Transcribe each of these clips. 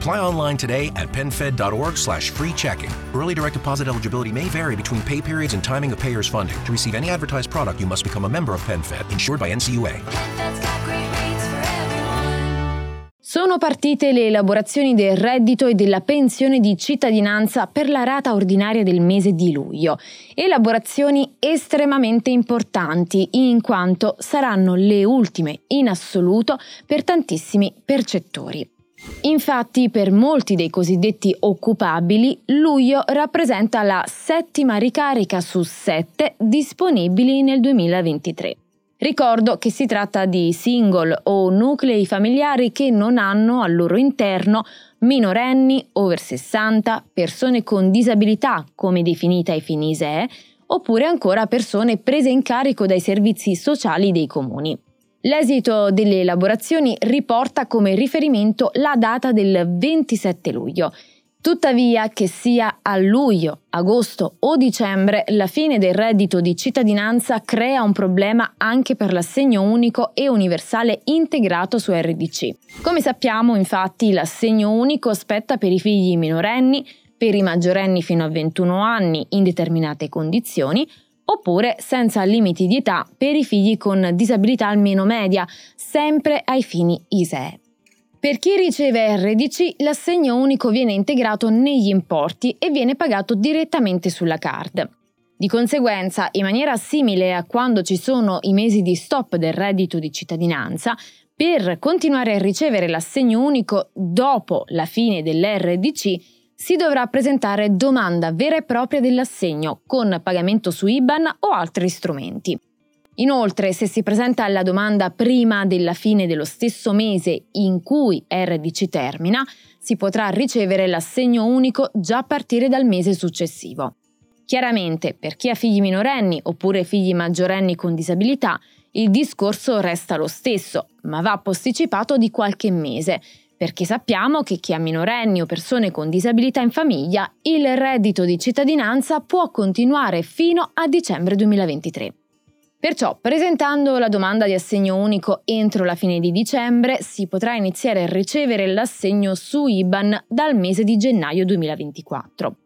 Apply online today at penfed.org slash free checking. Early direct deposit eligibility may vary between pay periods and timing of payer's funding. To receive any advertised product, you must become a member of PenFed, insured by NCUA. Sono partite le elaborazioni del reddito e della pensione di cittadinanza per la rata ordinaria del mese di luglio. Elaborazioni estremamente importanti in quanto saranno le ultime in assoluto per tantissimi percettori. Infatti, per molti dei cosiddetti occupabili, luglio rappresenta la settima ricarica su sette disponibili nel 2023. Ricordo che si tratta di single o nuclei familiari che non hanno al loro interno minorenni, over 60, persone con disabilità, come definita ai fini ISEE, oppure ancora persone prese in carico dai servizi sociali dei comuni. L'esito delle elaborazioni riporta come riferimento la data del 27 luglio Tuttavia, che sia a luglio, agosto o dicembre, la fine del reddito di cittadinanza crea un problema anche per l'assegno unico e universale integrato su RDC. Come sappiamo, infatti, l'assegno unico spetta per i figli minorenni, per i maggiorenni fino a 21 anni in determinate condizioni, oppure senza limiti di età per i figli con disabilità almeno media, sempre ai fini ISEE. Per chi riceve RDC, l'assegno unico viene integrato negli importi e viene pagato direttamente sulla card. Di conseguenza, in maniera simile a quando ci sono i mesi di stop del reddito di cittadinanza, per continuare a ricevere l'assegno unico dopo la fine dell'RDC si dovrà presentare domanda vera e propria dell'assegno con pagamento su IBAN o altri strumenti. Inoltre, se si presenta la domanda prima della fine dello stesso mese in cui RDC termina, si potrà ricevere l'assegno unico già a partire dal mese successivo. Chiaramente, per chi ha figli minorenni oppure figli maggiorenni con disabilità, il discorso resta lo stesso, ma va posticipato di qualche mese, perché sappiamo che chi ha minorenni o persone con disabilità in famiglia, il reddito di cittadinanza può continuare fino a dicembre 2023. Perciò, presentando la domanda di assegno unico entro la fine di dicembre, si potrà iniziare a ricevere l'assegno su IBAN dal mese di gennaio 2024.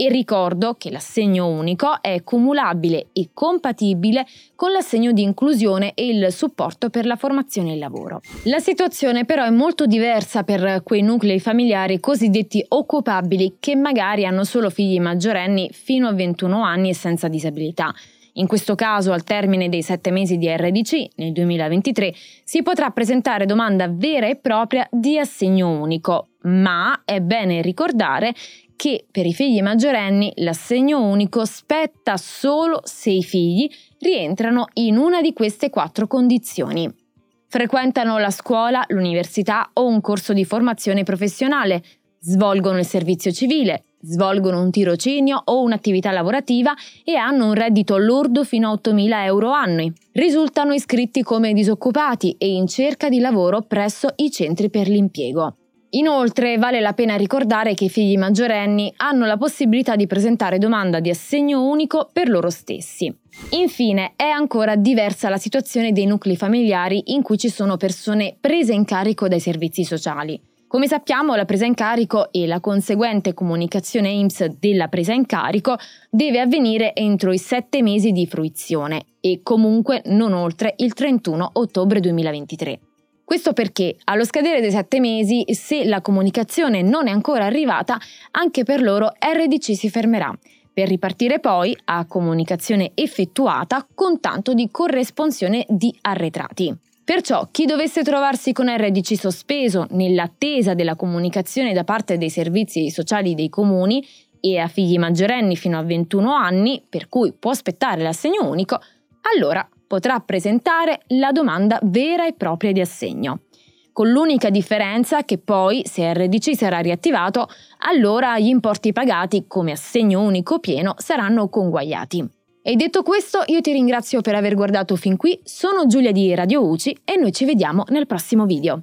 E ricordo che l'assegno unico è cumulabile e compatibile con l'assegno di inclusione e il supporto per la formazione e il lavoro. La situazione però è molto diversa per quei nuclei familiari cosiddetti occupabili che magari hanno solo figli maggiorenni fino a 21 anni e senza disabilità in questo caso, al termine dei sette mesi di RDC nel 2023, si potrà presentare domanda vera e propria di assegno unico, ma è bene ricordare che per i figli maggiorenni l'assegno unico spetta solo se i figli rientrano in una di queste quattro condizioni. Frequentano la scuola, l'università o un corso di formazione professionale, svolgono il servizio civile, svolgono un tirocinio o un'attività lavorativa e hanno un reddito lordo fino a 8.000 euro annui. Risultano iscritti come disoccupati e in cerca di lavoro presso i centri per l'impiego. Inoltre vale la pena ricordare che i figli maggiorenni hanno la possibilità di presentare domanda di assegno unico per loro stessi. Infine è ancora diversa la situazione dei nuclei familiari in cui ci sono persone prese in carico dai servizi sociali. Come sappiamo, la presa in carico e la conseguente comunicazione IMSS della presa in carico deve avvenire entro i sette mesi di fruizione e comunque non oltre il 31 ottobre 2023. Questo perché allo scadere dei sette mesi, se la comunicazione non è ancora arrivata, anche per loro RDC si fermerà, per ripartire poi a comunicazione effettuata con tanto di corresponsione di arretrati. Perciò chi dovesse trovarsi con RDC sospeso nell'attesa della comunicazione da parte dei servizi sociali dei comuni e ha figli maggiorenni fino a 21 anni, per cui può aspettare l'assegno unico, allora potrà presentare la domanda vera e propria di assegno. Con l'unica differenza che poi, se RDC sarà riattivato, allora gli importi pagati come assegno unico pieno saranno conguagliati. E detto questo, io ti ringrazio per aver guardato fin qui, sono Giulia di Radio UCI e noi ci vediamo nel prossimo video.